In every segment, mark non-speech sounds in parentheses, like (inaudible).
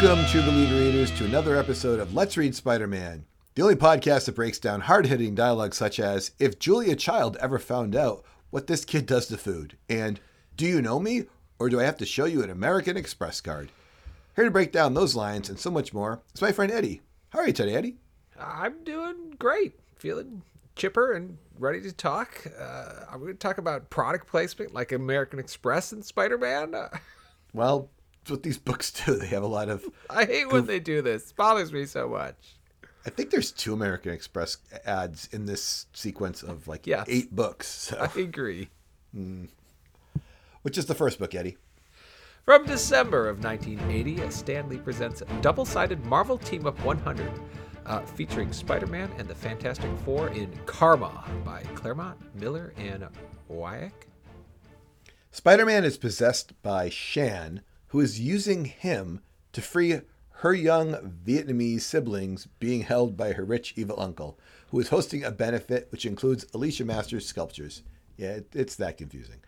Welcome, true believer readers, to another episode of Let's Read Spider Man, the only podcast that breaks down hard hitting dialogue such as If Julia Child ever found out what this kid does to food, and Do you know me, or do I have to show you an American Express card? Here to break down those lines and so much more is my friend Eddie. How are you today, Eddie? I'm doing great. Feeling chipper and ready to talk. Uh, I'm going to talk about product placement like American Express and Spider Man. Uh, (laughs) Well, what these books (laughs) do. They have a lot of. I hate when they do this. It bothers me so much. I think there's two American Express ads in this sequence of like Yes. eight books. So, I agree. which is the first book, Eddie? From December of 1980, Stan Lee presents a double sided Marvel Team Up 100, uh, featuring Spider Man and the Fantastic Four in Karma by Claremont, Miller, and Wiacek. Spider Man is possessed by Shan, who is using him to free her young Vietnamese siblings being held by her rich evil uncle, who is hosting a benefit which includes Alicia Masters' sculptures. Yeah, it, it's that confusing.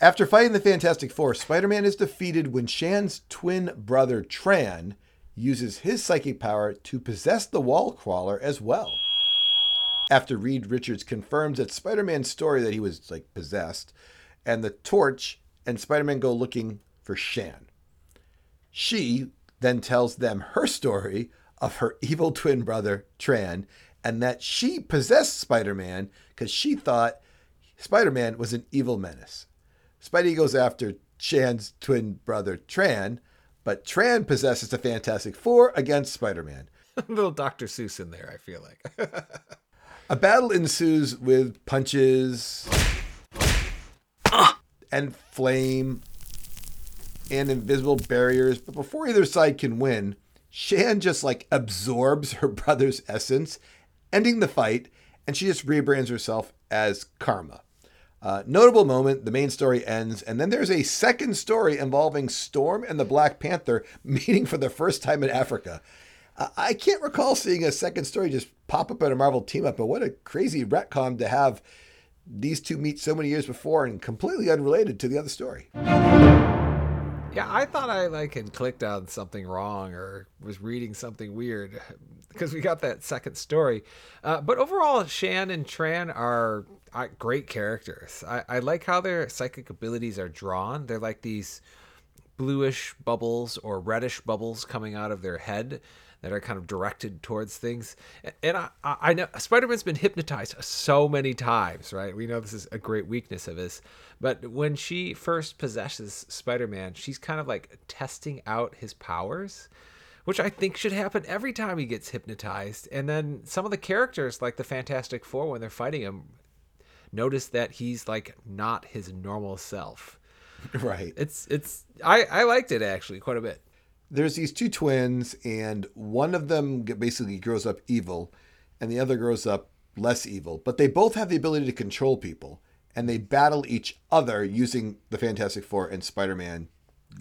After fighting the Fantastic Four, Spider Man is defeated when Shan's twin brother Tran uses his psychic power to possess the wall crawler as well. After Reed Richards confirms that Spider Man's story that he was like possessed, and the torch and Spider Man go looking for Shan. She then tells them her story of her evil twin brother, Tran, and that she possessed Spider Man because she thought Spider Man was an evil menace. Spidey goes after Shan's twin brother, Tran, but Tran possesses the Fantastic Four against Spider Man. (laughs) A little Dr. Seuss in there, I feel like. (laughs) A battle ensues with punches ah! and flame and invisible barriers, but before either side can win, Shan just like absorbs her (laughs) brother's essence, ending the fight, and she just rebrands herself as Karma. Uh, notable moment, the main story ends, and then there's a second story involving Storm and the Black Panther (laughs) meeting for the first time in Africa. Uh, I can't recall seeing a second story just pop up in a Marvel team up, but what a crazy retcon to have these two meet so many years before and completely unrelated to the other story. Yeah, I thought I like had clicked on something wrong or was reading something weird because we got that second story. Uh, but overall, Shan and Tran are, are great characters. I, I like how their psychic abilities are drawn. They're like these bluish bubbles or reddish bubbles coming out of their head that are kind of directed towards things. And I, I know Spider Man's been hypnotized so many times, right? We know this is a great weakness of his. But when she first possesses Spider Man, she's kind of like testing out his powers. Which I think should happen every time he gets hypnotized. And then some of the characters, like the Fantastic Four, when they're fighting him, notice that he's like not his normal self. (laughs) Right. It's it's I I liked it actually quite a bit. There's these two twins, and one of them basically grows up evil, and the other grows up less evil. But they both have the ability to control people, and they battle each other using the Fantastic Four and Spider Man,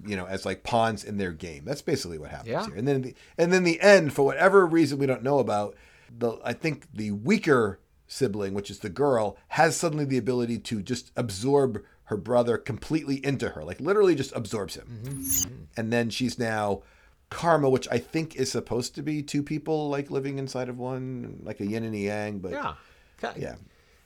you know, as like pawns in their game. That's basically what happens Yeah. here. And then, the, and then the end, for whatever reason we don't know about, the I think the weaker sibling, which is the girl, has suddenly the ability to just absorb her brother completely into her, like literally just absorbs him. And then she's now karma, which I think is supposed to be two people like living inside of one, like a yin and a yang. But Yeah. yeah,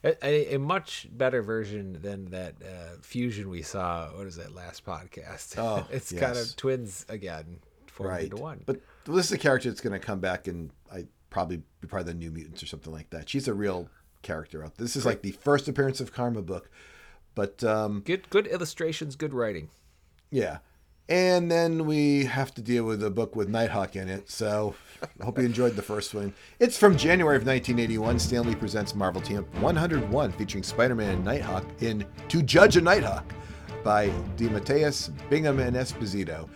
A, a, much better version than that uh, fusion we saw. What is that last podcast? Oh, (laughs) it's kind of twins again, formed right. into one. But this is a character that's going to come back and I probably be part of the New Mutants or something like that. She's a real character out. This is like the first appearance of Karma book. But um, good, good illustrations, good writing. yeah. And then we have to deal with a book with Nighthawk in it. So I (laughs) hope you enjoyed the first one. It's from January of 1981. Stan Lee presents Marvel Team Up 101 featuring Spider Man and Nighthawk in To Judge a Nighthawk by DeMatteis, Bingham, and Esposito.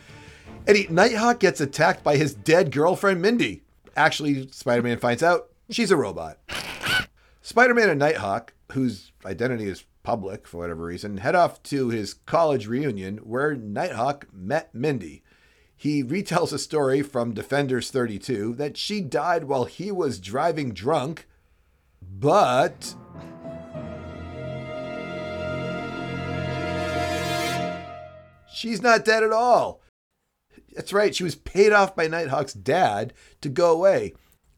Eddie, Nighthawk gets attacked by his dead girlfriend Mindy. Actually, Spider Man finds out she's a robot. Spider Man and Nighthawk, whose identity is public for whatever reason, head off to his college reunion where Nighthawk met Mindy. He retells a story from Defenders 32 that she died while he was driving drunk, but. She's not dead at all. That's right. She was paid off by Nighthawk's dad to go away.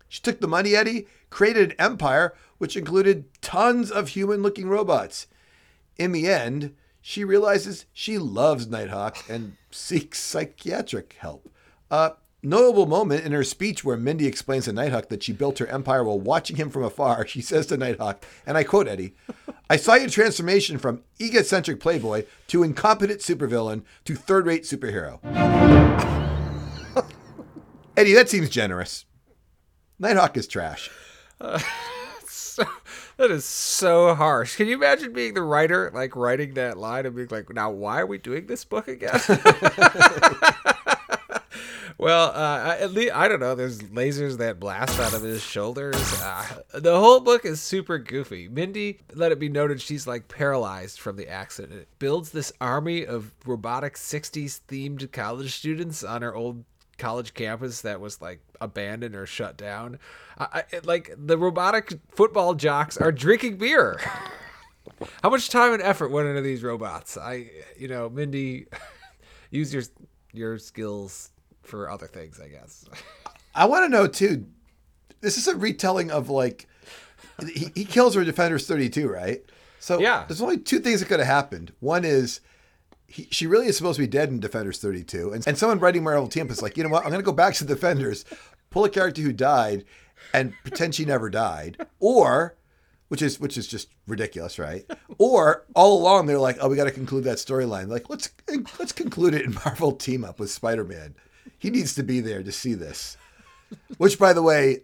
She took the money, Eddie, created an empire which included tons of human looking robots. In the end, she realizes she loves Nighthawk and (laughs) seeks psychiatric help. A notable moment in her speech where Mindy explains to Nighthawk that she built her empire while watching him from afar, (laughs) she says to Nighthawk, and I quote Eddie, I saw your transformation from egocentric playboy to incompetent supervillain to third rate superhero. (laughs) Eddie, that seems generous. Nighthawk is trash. Uh, so, that is so harsh. Can you imagine being the writer, like writing that line and being like, now why are we doing this book again? (laughs) well, uh, at least I don't know. There's lasers that blast out of his shoulders. Uh, the whole book is super goofy. Mindy, let it be noted, she's like paralyzed from the accident. Builds this army of robotic '60s themed college students on her old college campus that was like abandoned or shut down. I, I, like the robotic football jocks are drinking beer. How much time and effort went into these robots? I, you know, Mindy, (laughs) use your your skills for other things, I guess. I want to know too. This is a retelling of like he, he kills her Defenders 32, right? So yeah, there's only two things that could have happened. One is he, she really is supposed to be dead in Defenders 32. And, and someone writing Marvel Team is like, you know what? I'm going to go back to Defenders, pull a character who died, and pretend she never died. Or, which is which is just ridiculous, right? Or all along they're like, oh, we got to conclude that storyline. Like, let's let's conclude it in Marvel Team Up with Spider Man. He needs to be there to see this. Which, by the way,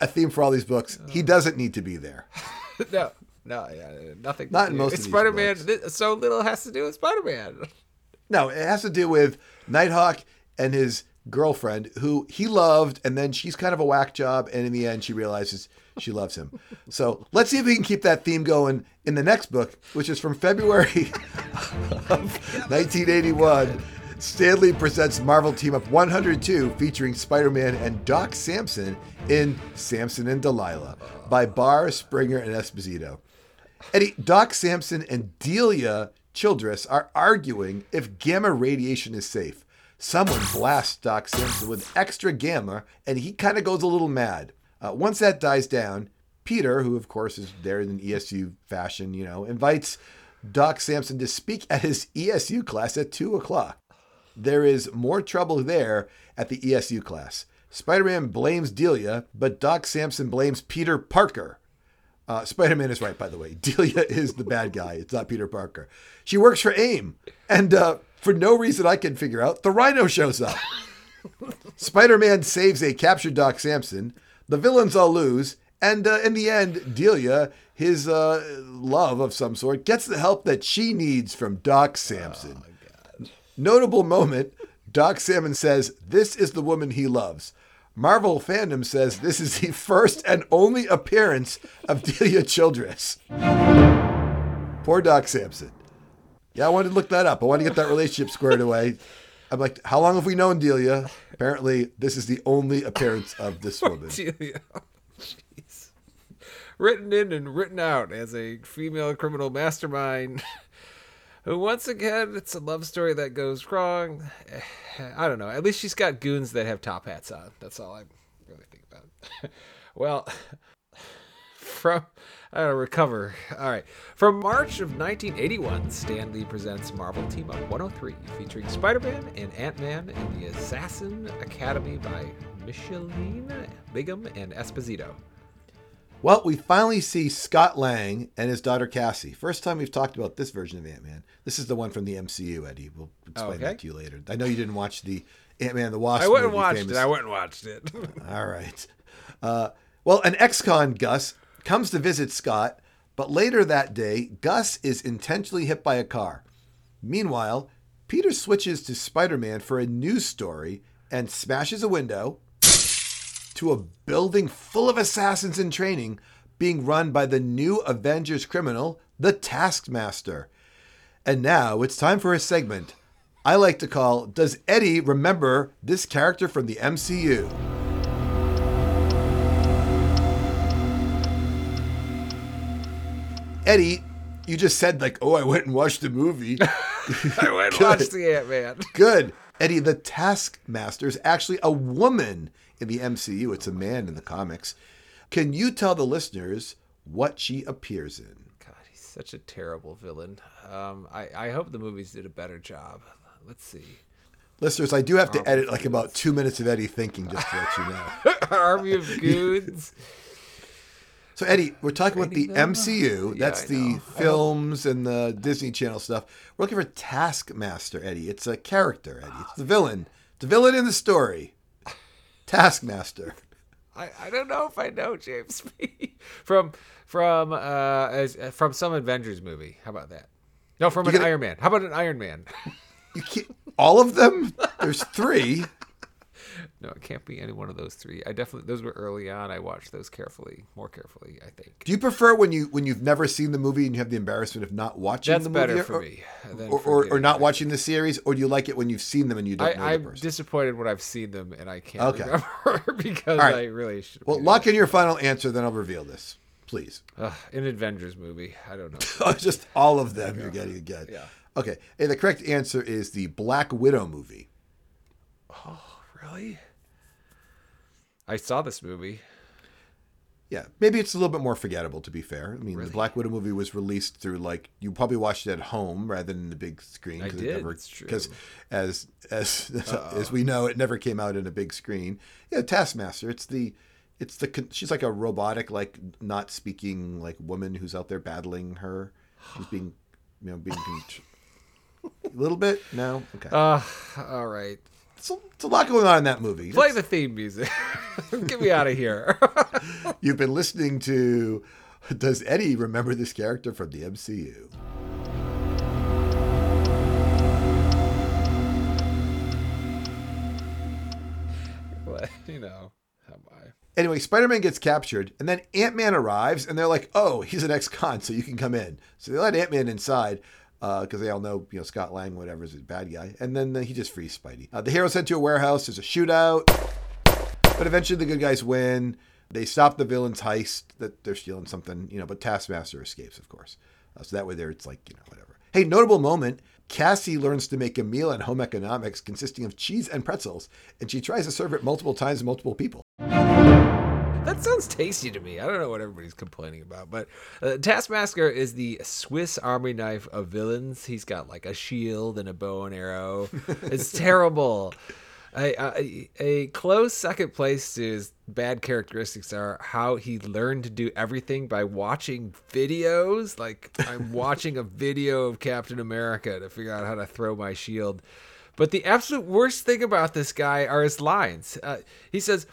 a theme for all these books. He doesn't need to be there. (laughs) no, no, yeah, nothing. Not in most of Spider Man. So little has to do with Spider Man. (laughs) No, it has to do with Nighthawk and his girlfriend, who he loved, and then she's kind of a whack job, and in the end, she realizes she loves him. So let's see if we can keep that theme going in the next book, which is from February (laughs) of 1981. Stan Lee presents Marvel Team Up 102 featuring Spider Man and Doc Samson in Samson and Delilah by Barr, Springer, and Esposito. Eddie, Doc Samson and Delia Childress are arguing if gamma radiation is safe. Someone blasts Doc Samson with extra gamma, and he kind of goes a little mad. Uh, once that dies down, Peter, who of course is there in an ESU fashion, you know, invites Doc Samson to speak at his ESU class at 2 o'clock. There is more trouble there at the ESU class. Spider Man blames Delia, but Doc Samson blames Peter Parker. Uh, Spider Man is right, by the way. (laughs) Delia is the bad guy. It's not Peter Parker. She works for AIM. And uh, for no reason I can figure out, the rhino shows up. (laughs) Spider Man saves a captured Doc Samson. The villains all lose. And uh, in the end, Delia, his uh, love of some sort, gets the help that she needs from Doc Samson. Oh, Notable moment Doc Samson says, This is the woman he loves. Marvel fandom says this is the first and only appearance of Delia Childress. Poor Doc Samson. Yeah, I wanted to look that up. I wanted to get that relationship squared away. I'm like, how long have we known Delia? Apparently, this is the only appearance of this woman. Delia. (laughs) Oh, jeez. Written in and written out as a female criminal mastermind. (laughs) Once again, it's a love story that goes wrong. (sighs) I don't know. At least she's got goons that have top hats on. That's all I really think about. (laughs) well, (laughs) from I don't recover. All right. From March of 1981, Stan Lee presents Marvel Team Up 103, featuring Spider-Man and Ant-Man in the Assassin Academy by Michelinie, Bingham, and Esposito. Well, we finally see Scott Lang and his daughter Cassie. First time we've talked about this version of Ant Man. This is the one from the MCU, Eddie. We'll explain okay. that to you later. I know you didn't watch the Ant Man the Wasp. I went and watched famous... it. I went and watched it. (laughs) All right. Uh, well, an ex-con Gus comes to visit Scott, but later that day, Gus is intentionally hit by a car. Meanwhile, Peter switches to Spider Man for a news story and smashes a window to a building full of assassins in training being run by the new Avengers criminal, the Taskmaster. And now it's time for a segment I like to call Does Eddie Remember This Character from the MCU? Eddie, you just said like, oh, I went and watched the movie. (laughs) I went and (laughs) watched the Ant Man. Good. Eddie, the Taskmaster is actually a woman in the MCU. It's a man in the comics. Can you tell the listeners what she appears in? God, he's such a terrible villain. Um, I, I hope the movies did a better job. Let's see. Listeners, I do have to edit like about two minutes of Eddie thinking just to let you know. (laughs) Army of (laughs) Goons. So Eddie, we're talking about the them? MCU. That's the know. films and the Disney Channel stuff. We're looking for Taskmaster, Eddie. It's a character, Eddie. It's the villain. The villain in the story. Taskmaster. I, I don't know if I know James from from uh as, from some Avengers movie. How about that? No, from an gotta- Iron Man. How about an Iron Man? You can't, all of them? There's three. No, it can't be any one of those three. I definitely those were early on. I watched those carefully, more carefully. I think Do you prefer when you when you've never seen the movie and you have the embarrassment of not watching that's the movie, better or, for me. or, or, or not watching the series, or do you like it when you've seen them and you don't know I, I'm disappointed when I've seen them and I can't Okay. remember (laughs) because right. I really should. well, lock in your final answer, then I'll reveal this, please. Ugh, an Avengers movie. I don't know. (laughs) Oh, just all of them you're getting again. Yeah. Okay. And the correct answer is the Black Widow movie. Oh. Really? I saw this movie. Yeah, maybe it's a little bit more forgettable. To be fair, I mean, Really? the Black Widow movie was released through like you probably watched it at home rather than the big screen. I 'cause did, it's true. Because as as (laughs) as we know, it never came out in a big screen. Yeah, Taskmaster. It's the it's the she's like a robotic, like not speaking like woman who's out there battling her. She's being, you know, being (laughs) a little bit. No, okay. Uh, all right. It's, a, it's a lot going on in that movie. Play the theme music. (laughs) Get me out of here. (laughs) You've been listening to. Does Eddie remember this character from the MCU? Well, (laughs) you know, how am I? Anyway, Spider Man gets captured, and then Ant Man arrives, and they're like, "Oh, he's an ex-con, so you can come in." So they let Ant Man inside because they all know, you know, Scott Lang, whatever, is a bad guy, and then uh, he just frees Spidey. Uh, the hero's sent to a warehouse. There's a shootout, but eventually the good guys win. They stop the villain's heist that they're stealing something, you know, but Taskmaster escapes, of course. Uh, so that way, there it's like, you know, whatever. Hey, notable moment. Cassie learns to make a meal in home economics consisting of cheese and pretzels, and she tries to serve it multiple times to multiple people. That sounds tasty to me. I don't know what everybody's complaining about, but uh, Taskmaster is the Swiss Army knife of villains. He's got like a shield and a bow and arrow. (laughs) It's terrible. A, a, a close second place to his bad characteristics are how he learned to do everything by watching videos. Like I'm (laughs) watching a video of Captain America to figure out how to throw my shield. But the absolute worst thing about this guy are his lines. Uh, he says,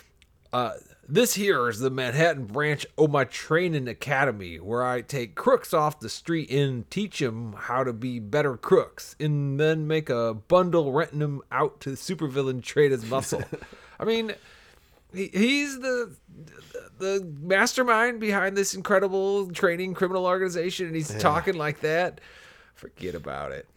uh, this here is the Manhattan branch of my training academy, where I take crooks off the street and teach them how to be better crooks, and then make a bundle renting them out to the supervillain trade as muscle. (laughs) I mean, he, he's the the mastermind behind this incredible training criminal organization, and he's talking like that. Forget about it.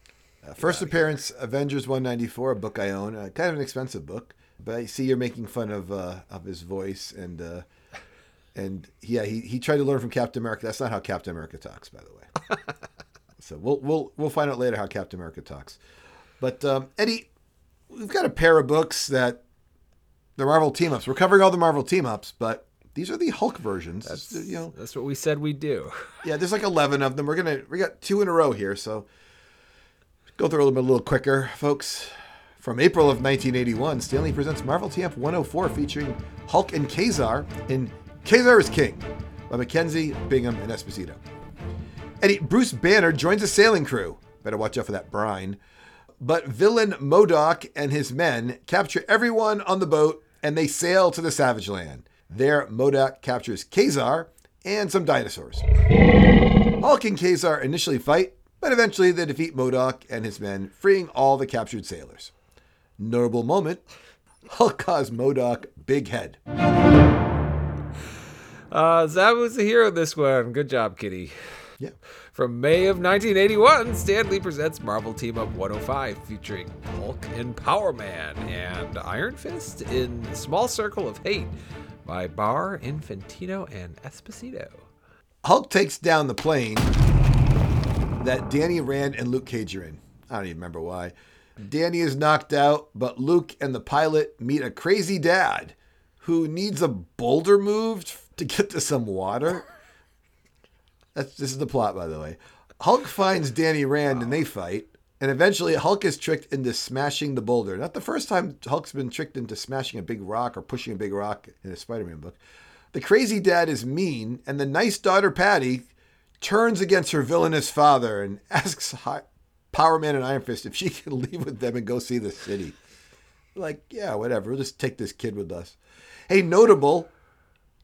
Uh, first appearance, Avengers 194, a book I own. Uh, kind of an expensive book, but I see you're making fun of uh, of his voice and uh, and yeah, he, he tried to learn from Captain America. That's not how Captain America talks, by the way. (laughs) so we'll we'll we'll find out later how Captain America talks. But um, Eddie, we've got a pair of books that the Marvel team ups. We're covering all the Marvel team ups, but these are the Hulk versions. That's you know, that's what we said we'd do. (laughs) yeah, there's like 11 of them. We're gonna we got two in a row here, so go through a little bit a little quicker, folks. From April of 1981, Stan Lee presents Marvel TF 104 featuring Hulk and Kazar in Kazar is King by McKenzie, Bingham, and Esposito. Eddie Bruce Banner joins a sailing crew. Better watch out for that brine. But villain MODOK and his men capture everyone on the boat and they sail to the Savage Land. There, MODOK captures Kazar and some dinosaurs. Hulk and Kazar initially fight, but eventually they defeat MODOK and his men, freeing all the captured sailors. Notable moment Hulk calls MODOK Big Head. Uh, Zab was the hero this one. Good job, Kitty. Yeah. From May of 1981, Stan Lee presents Marvel Team Up 105 featuring Hulk and Power Man and Iron Fist in Small Circle of Hate by Barr, Infantino, and Esposito. Hulk takes down the plane that Danny Rand and Luke Cage are in. I don't even remember why. Danny is knocked out, but Luke and the pilot meet a crazy dad who needs a boulder moved to get to some water. That's this is the plot, by the way. Hulk finds Danny Rand and they fight, and eventually Hulk is tricked into smashing the boulder. Not the first time Hulk's been tricked into smashing a big rock or pushing a big rock in a Spider-Man book. The crazy dad is mean, and the nice daughter Patty turns against her villainous father and (laughs) asks Power Man and Iron Fist if she (laughs) can leave with them and go see the city. Like, yeah, whatever. We'll just take this kid with us. Hey, notable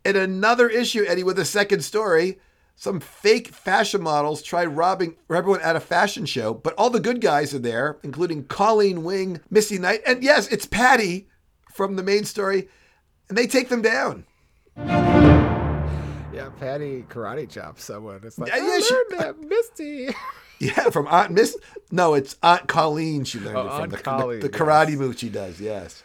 in another issue, Eddie, with a second story, some fake fashion models tried robbing everyone at a fashion show, but all the good guys are there, including Colleen Wing, Misty Knight, and yes, it's Patty from the main story, and they take them down. Yeah, Patty karate chops someone. It's like, Yeah, yeah, oh, she- learned that, Misty. (laughs) Yeah, from Aunt Miss. No, it's Aunt Colleen. She learned Oh, it from Aunt the, the- Colleen, the, yes. karate move she does. Yes.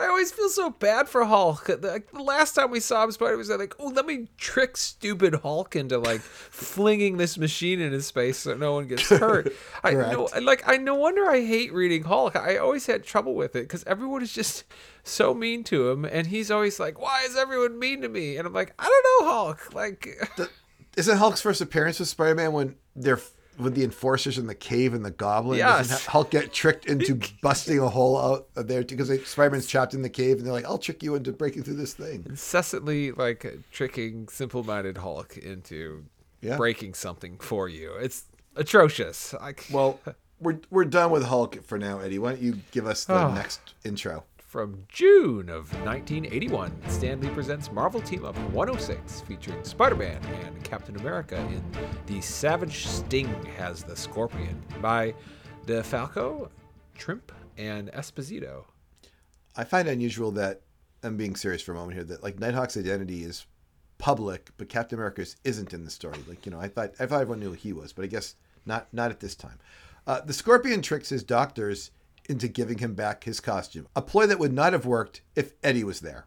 I always feel so bad for Hulk. Like the last time we saw him, Spider was like, "Oh, let me trick stupid Hulk into like (laughs) flinging this machine in his face so no one gets hurt." (laughs) I know, like, I no wonder I hate reading Hulk. I always had trouble with it because everyone is just so mean to him, and he's always like, "Why is everyone mean to me?" And I'm like, "I don't know, Hulk." Like, (laughs) Isn't Hulk's first appearance with Spider-Man when they're with the enforcers in the cave and the goblin? Yes. Doesn't Hulk get tricked into (laughs) busting a hole out of there because Spider-Man's trapped in the cave and they're like, "I'll trick you into breaking through this thing." incessantly like tricking simple-minded Hulk into Yeah. breaking something for you. It's atrocious. Like, Well, (laughs) we're we're done with Hulk for now, Eddie. Why don't you give us the Oh. next intro? From June of 1981, Stan Lee presents Marvel Team Up 106, featuring Spider Man and Captain America in The Savage Sting Has the Scorpion by DeFalco, Trimpe, and Esposito. I find unusual that I'm being serious for a moment here. That like Nighthawk's identity is public, but Captain America's isn't in the story. Like you know, I thought I thought everyone knew he was, but I guess not not at this time. Uh, the Scorpion tricks his doctors into giving him back his costume, a ploy that would not have worked if Eddie was there.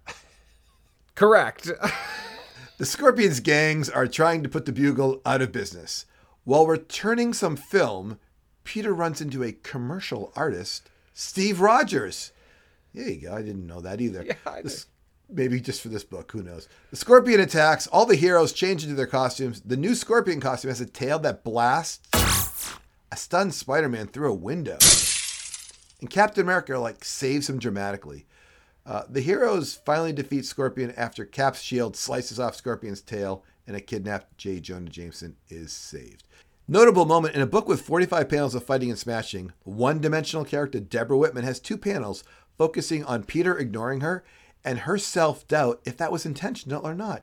Correct. (laughs) The Scorpion's gangs are trying to put the Bugle out of business. While returning some film, Peter runs into a commercial artist, Steve Rogers. There you go. I didn't know that either. Yeah, I This- maybe just for this book. Who knows? The Scorpion attacks. All the heroes change into their costumes. The new Scorpion costume has a tail that blasts a stunned Spider-Man through a window. And Captain America like saves him dramatically. Uh, the heroes finally defeat Scorpion after Cap's shield slices off Scorpion's tail and a kidnapped J. Jonah Jameson is saved. Notable moment in a book with 45 panels of fighting and smashing, one dimensional character Deborah Whitman has two panels focusing on Peter ignoring her and her self doubt if that was intentional or not.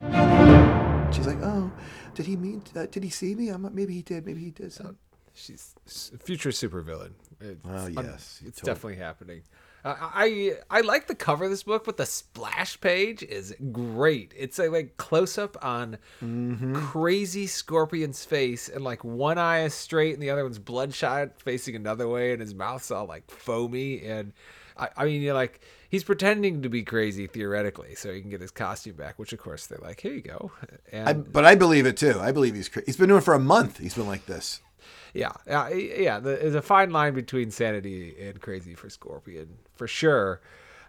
She's like, "Oh, did he mean? Uh, did he see me? I'm, maybe he did. Maybe he did." So, She's future supervillain. It's, Oh, yes, it's definitely happening. Uh, I I like the cover of this book, but the splash page is great. It's a like close up on Mm-hmm. crazy Scorpion's face, and like one eye is straight and the other one's bloodshot, facing another way, and his mouth's all like foamy. And I, I mean, you're like he's pretending to be crazy theoretically, so he can get his costume back. Which of course they're like, here you go. And I, but I believe it too. I believe he's cra- he's been doing it for a month. He's been like this. Yeah, yeah, yeah. There's a fine line between sanity and crazy for Scorpion, for sure.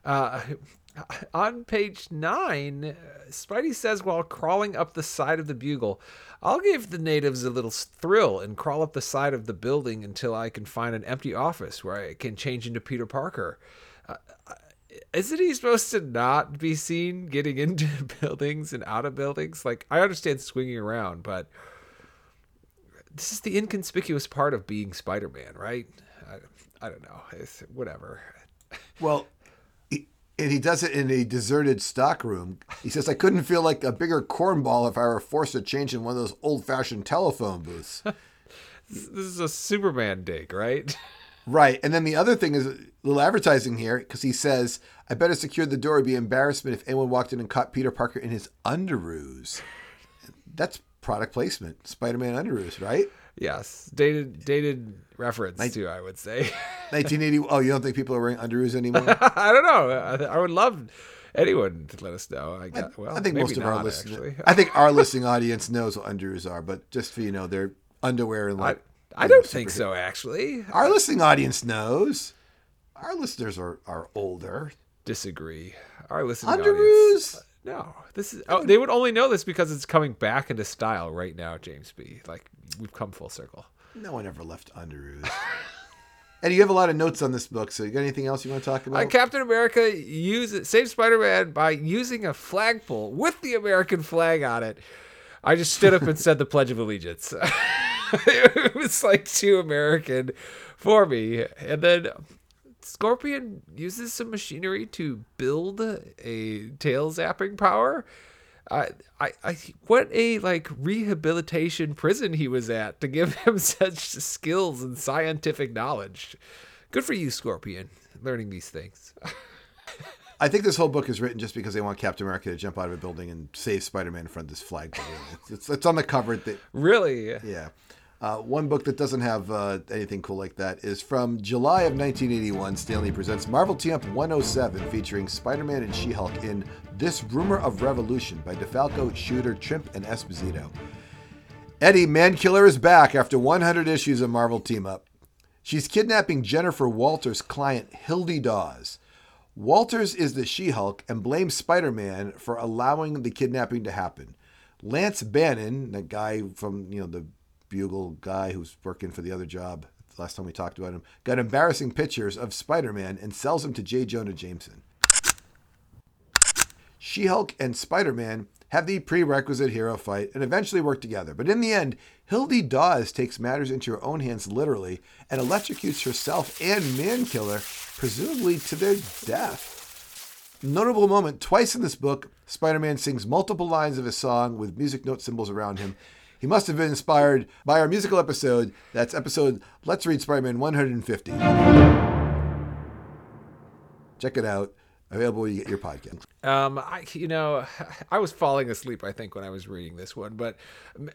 Uh, (laughs) on page nine, uh, Spidey says while crawling up the side of the bugle, I'll give the natives a little thrill and crawl up the side of the building until I can find an empty office where I can change into Peter Parker. Uh, uh, isn't he supposed to not be seen getting (laughs) into buildings and out of buildings? Like, I understand swinging around, but this is the inconspicuous part of being Spider-Man, right? I, I don't know. It's whatever. Well, he, and he does it in a deserted stockroom. He says, "I couldn't feel like a bigger cornball if I were forced to change in one of those old-fashioned telephone booths." This this is a Superman dig, right? right. And then the other thing is a little advertising here because he says, "I better secure the door. It'd be embarrassment if anyone walked in and caught Peter Parker in his underoos." That's product placement. Spider-Man underoos, right? yes, dated dated reference too. I would say. (laughs) 1980. Oh, you don't think people are wearing underoos anymore? (laughs) I don't know. I, I would love anyone to let us know. I got well. I think most of not, our listeners, Actually. I think our listening audience knows what underoos are, but just for you know, they're underwear and like I don't think so, actually. Our listening audience knows. Our listeners are, are older. Disagree. Our listening audience. No, this is. Oh, they would only know this because it's coming back into style right now, James B. Like we've come full circle. No one ever left Underoos. (laughs) and you have a lot of notes on this book, so you got anything else you want to talk about? Uh, Captain America uses saved Spider-Man by using a flagpole with the American flag on it. I just stood up and said the Pledge of Allegiance. (laughs) it was like too American for me. And then Scorpion uses some machinery to build a tail zapping power. I, I, I, what a like rehabilitation prison he was at to give (laughs) him such skills and scientific knowledge. Good for you, Scorpion, learning these things. (laughs) I think this whole book is written just because they want Captain America to jump out of a building and save Spider-Man in front of this it's, it's, it's on the cover. That, really? yeah. Uh, one book that doesn't have uh, anything cool like that is from July of 1981. Stan Lee presents Marvel Team Up 107 featuring Spider Man and She Hulk in This Rumor of Revolution by DeFalco, Shooter, Trimpe, and Esposito. Eddie Mankiller is back after 100 issues of Marvel Team Up. She's kidnapping Jennifer Walters' client, Hildy Dawes. Walters is the She Hulk and blames Spider Man for allowing the kidnapping to happen. Lance Bannon, the guy from, you know, the Bugle guy who's working for the other job, last time we talked about him, got embarrassing pictures of Spider Man and sells them to J. Jonah Jameson. She Hulk and Spider Man have the prerequisite hero fight and eventually work together. But in the end, Hildy Dawes takes matters into her own hands literally and electrocutes herself and Mankiller, presumably to their death. Notable moment twice in this book, Spider Man sings multiple lines of a song with music note symbols around him. He must have been inspired by our musical episode. That's episode Let's Read Spider Man 150. Check it out. Available where you get your podcast. Um, I you know, (laughs) I was falling asleep. I think when I was reading this one, but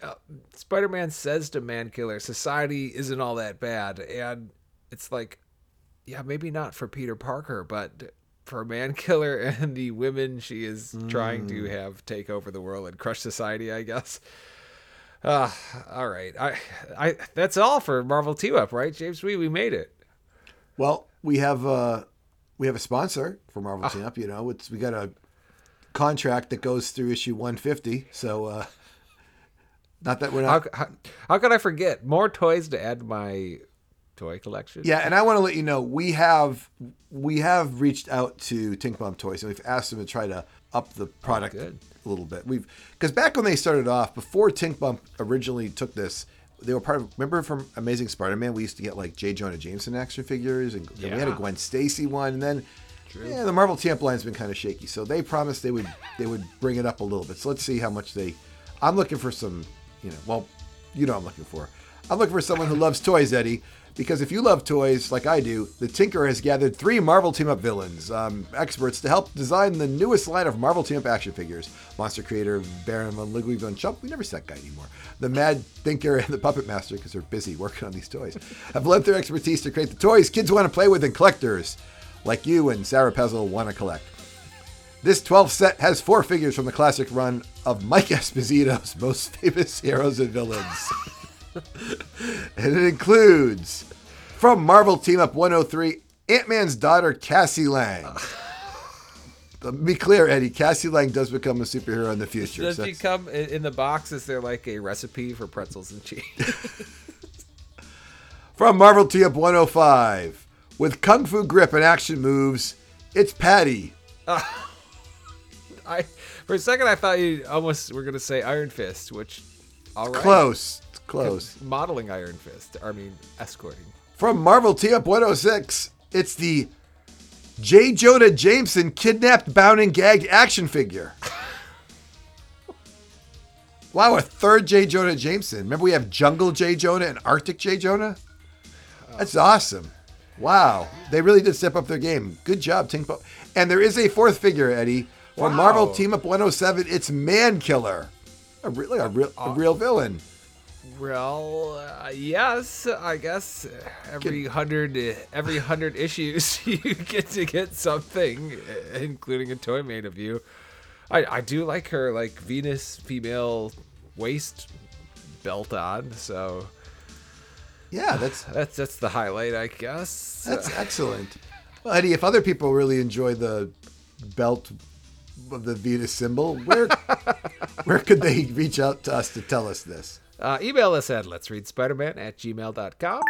uh, Spider-Man says to Man Killer, "Society isn't all that bad," and it's like, yeah, maybe not for Peter Parker, but for man killer (laughs) and the women she is trying to have take over the world and crush society. I guess. Uh, all right. I, I, that's all for Marvel Team Up, right, James? We we made it. Well, we have uh, we have a sponsor for Marvel Team Up. You know, it's we got a contract that goes through issue 150. So, uh, not that we're How, not. how, how could I forget? More toys to add to my toy collection. Yeah, and I want to let you know we have we have reached out to Tink Bomb Toys and we've asked them to try to up the oh, product good. a little bit. We've because back when they started off, before Tink Bump originally took this, they were part of. Remember from Amazing Spider-Man, we used to get like J. Jonah Jameson action figures, and, and we had a Gwen Stacy one, and then. Yeah, the Marvel Tamp line's been kind of shaky, so they promised they would they would bring it up a little bit. So let's see how much they. I'm looking for some, you know, well, you know, what I'm looking for. I'm looking for someone who loves toys, Eddie, because if you love toys like I do, the Tinker has gathered three Marvel Team Up villains, um, experts to help design the newest line of Marvel Team Up action figures. Monster creator Baron von Ludwig von Chump, we never see that guy anymore. The Mad Thinker and the Puppet Master, because they're busy working on these toys, have lent their expertise to create the toys kids want to play with and collectors like you and Sarah Pezel want to collect. This 12 set has four figures from the classic run of Mike (laughs) Esposito's most famous heroes and villains. (laughs) (laughs) and it includes from Marvel Team Up 103, Ant Man's daughter, Cassie Lang. (laughs) Let me be clear, Eddie. Cassie Lang does become a superhero in the future. Does so she that's- come in the box? Is there like a recipe for pretzels and cheese? (laughs) From Marvel Team Up 105, with Kung Fu grip and action moves, it's Patty. I for a second I thought you almost were gonna say Iron Fist, which all right, Close. Close. modeling Iron Fist. I mean, escorting. From Marvel Team Up 106, it's the J. Jonah Jameson kidnapped, bound, and gagged action figure. (laughs) Wow, a third J. Jonah Jameson. Remember, we have Jungle J. Jonah and Arctic J. Jonah? That's awesome. Wow. They really did step up their game. Good job, Tink Bo- And there is a fourth figure, Eddie. From Wow. Marvel Team Up 107, it's Man Killer. A, really, a, real, a real villain. Well, uh, yes, I guess every hundred every hundred issues (laughs) you get to get something, including a toy made of you. I I do like her like Venus female waist belt on, so Yeah, that's (sighs) That's that's the highlight, I guess. that's (laughs) excellent. Well, Eddie, if other people really enjoy the belt of the Venus symbol, where (laughs) where could they reach out to us to tell us this? Uh, email us at let's read Spider-Man at gmail.com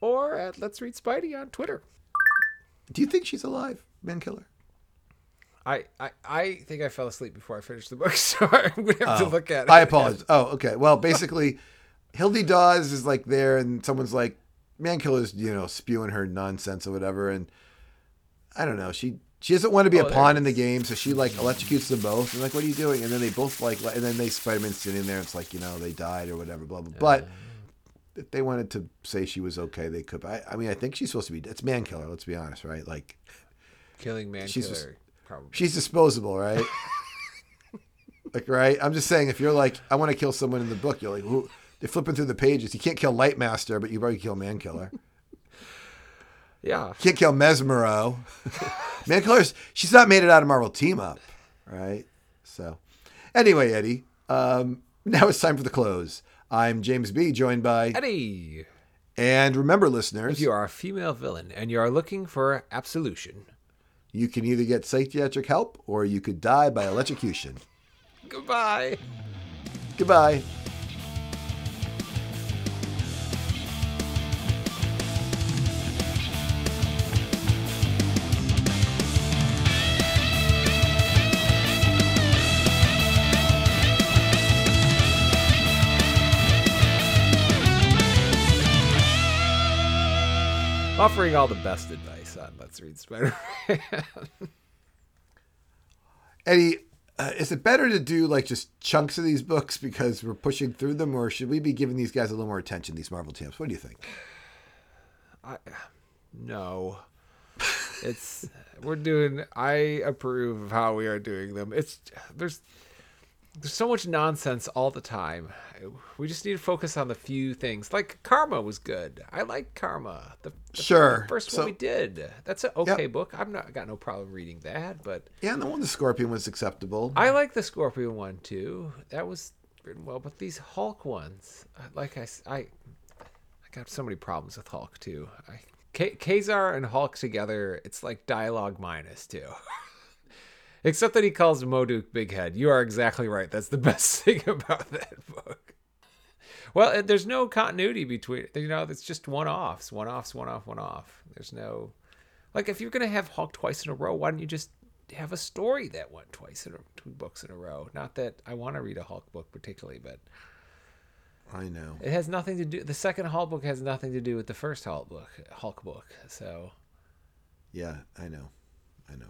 or at let's read Spidey on Twitter. Do you think she's alive, Man Killer? I, I, I think I fell asleep before I finished the book, (laughs) so I'm gonna have to look at it. I apologize. Oh, okay. Well, basically, Hildy Dawes is like there, and someone's like, "Man Killer's," you know, spewing her nonsense or whatever, and I don't know. She she doesn't want to be Oh, a pawn in the game, so she like electrocutes them both. And like, what are you doing? And then they both like, and then they Spider Man sitting there. It's like you know they died or whatever, blah blah. But if they wanted to say she was okay, they could. I, I mean, I think she's supposed to be. It's Man Killer. Let's be honest, right? Like Killing Man She's Killer, just- probably. she's disposable, right? (laughs) like, right? I'm just saying, if you're like, I want to kill someone in the book, you're like, who? They're flipping through the pages. You can't kill Lightmaster, but you probably kill Man Killer. Yeah. Can't kill Mesmero. (laughs) Man Killer's, she's not made it out of Marvel Team Up, right? So, anyway, Eddie, um, now it's time for the close. I'm James B, joined by, Eddie, and remember, listeners, if you are a female villain and you are looking for absolution, you can either get psychiatric help or you could die by electrocution. goodbye. Goodbye. Offering all the best advice on Let's Read Spider-Man. (laughs) Eddie, uh, is it better to do like just chunks of these books because we're pushing through them, or should we be giving these guys a little more attention? These Marvel teams. What do you think? I, no. It's we're doing I approve of how we are doing them. It's there's there's so much nonsense all the time. We just need to focus on the few things. Like Karma was good. I like Karma. The, the Sure. first So- one we did. That's an okay book. I've not got no problem reading that, but Yeah, and the one the Scorpion was acceptable. I like the Scorpion one too. That was written well, but these Hulk ones, uh, like I- I, I, s- I, I got so many problems with Hulk too. I, K- Kazar and Hulk together, it's like dialogue minus too. (laughs) Except that he calls MODOK Big Head. You are exactly right. That's the (laughs) best thing about that book. Well, there's no continuity between, you know, it's just one offs, one offs, one off, one off. There's no, like, if you're going to have Hulk twice in a row, why don't you just have a story that went twice in a, two books in a row? Not that I want to read a Hulk book particularly, but I know. it has nothing to do, the second Hulk book has nothing to do with the first Hulk book, Hulk book. So, Yeah, I know. I know.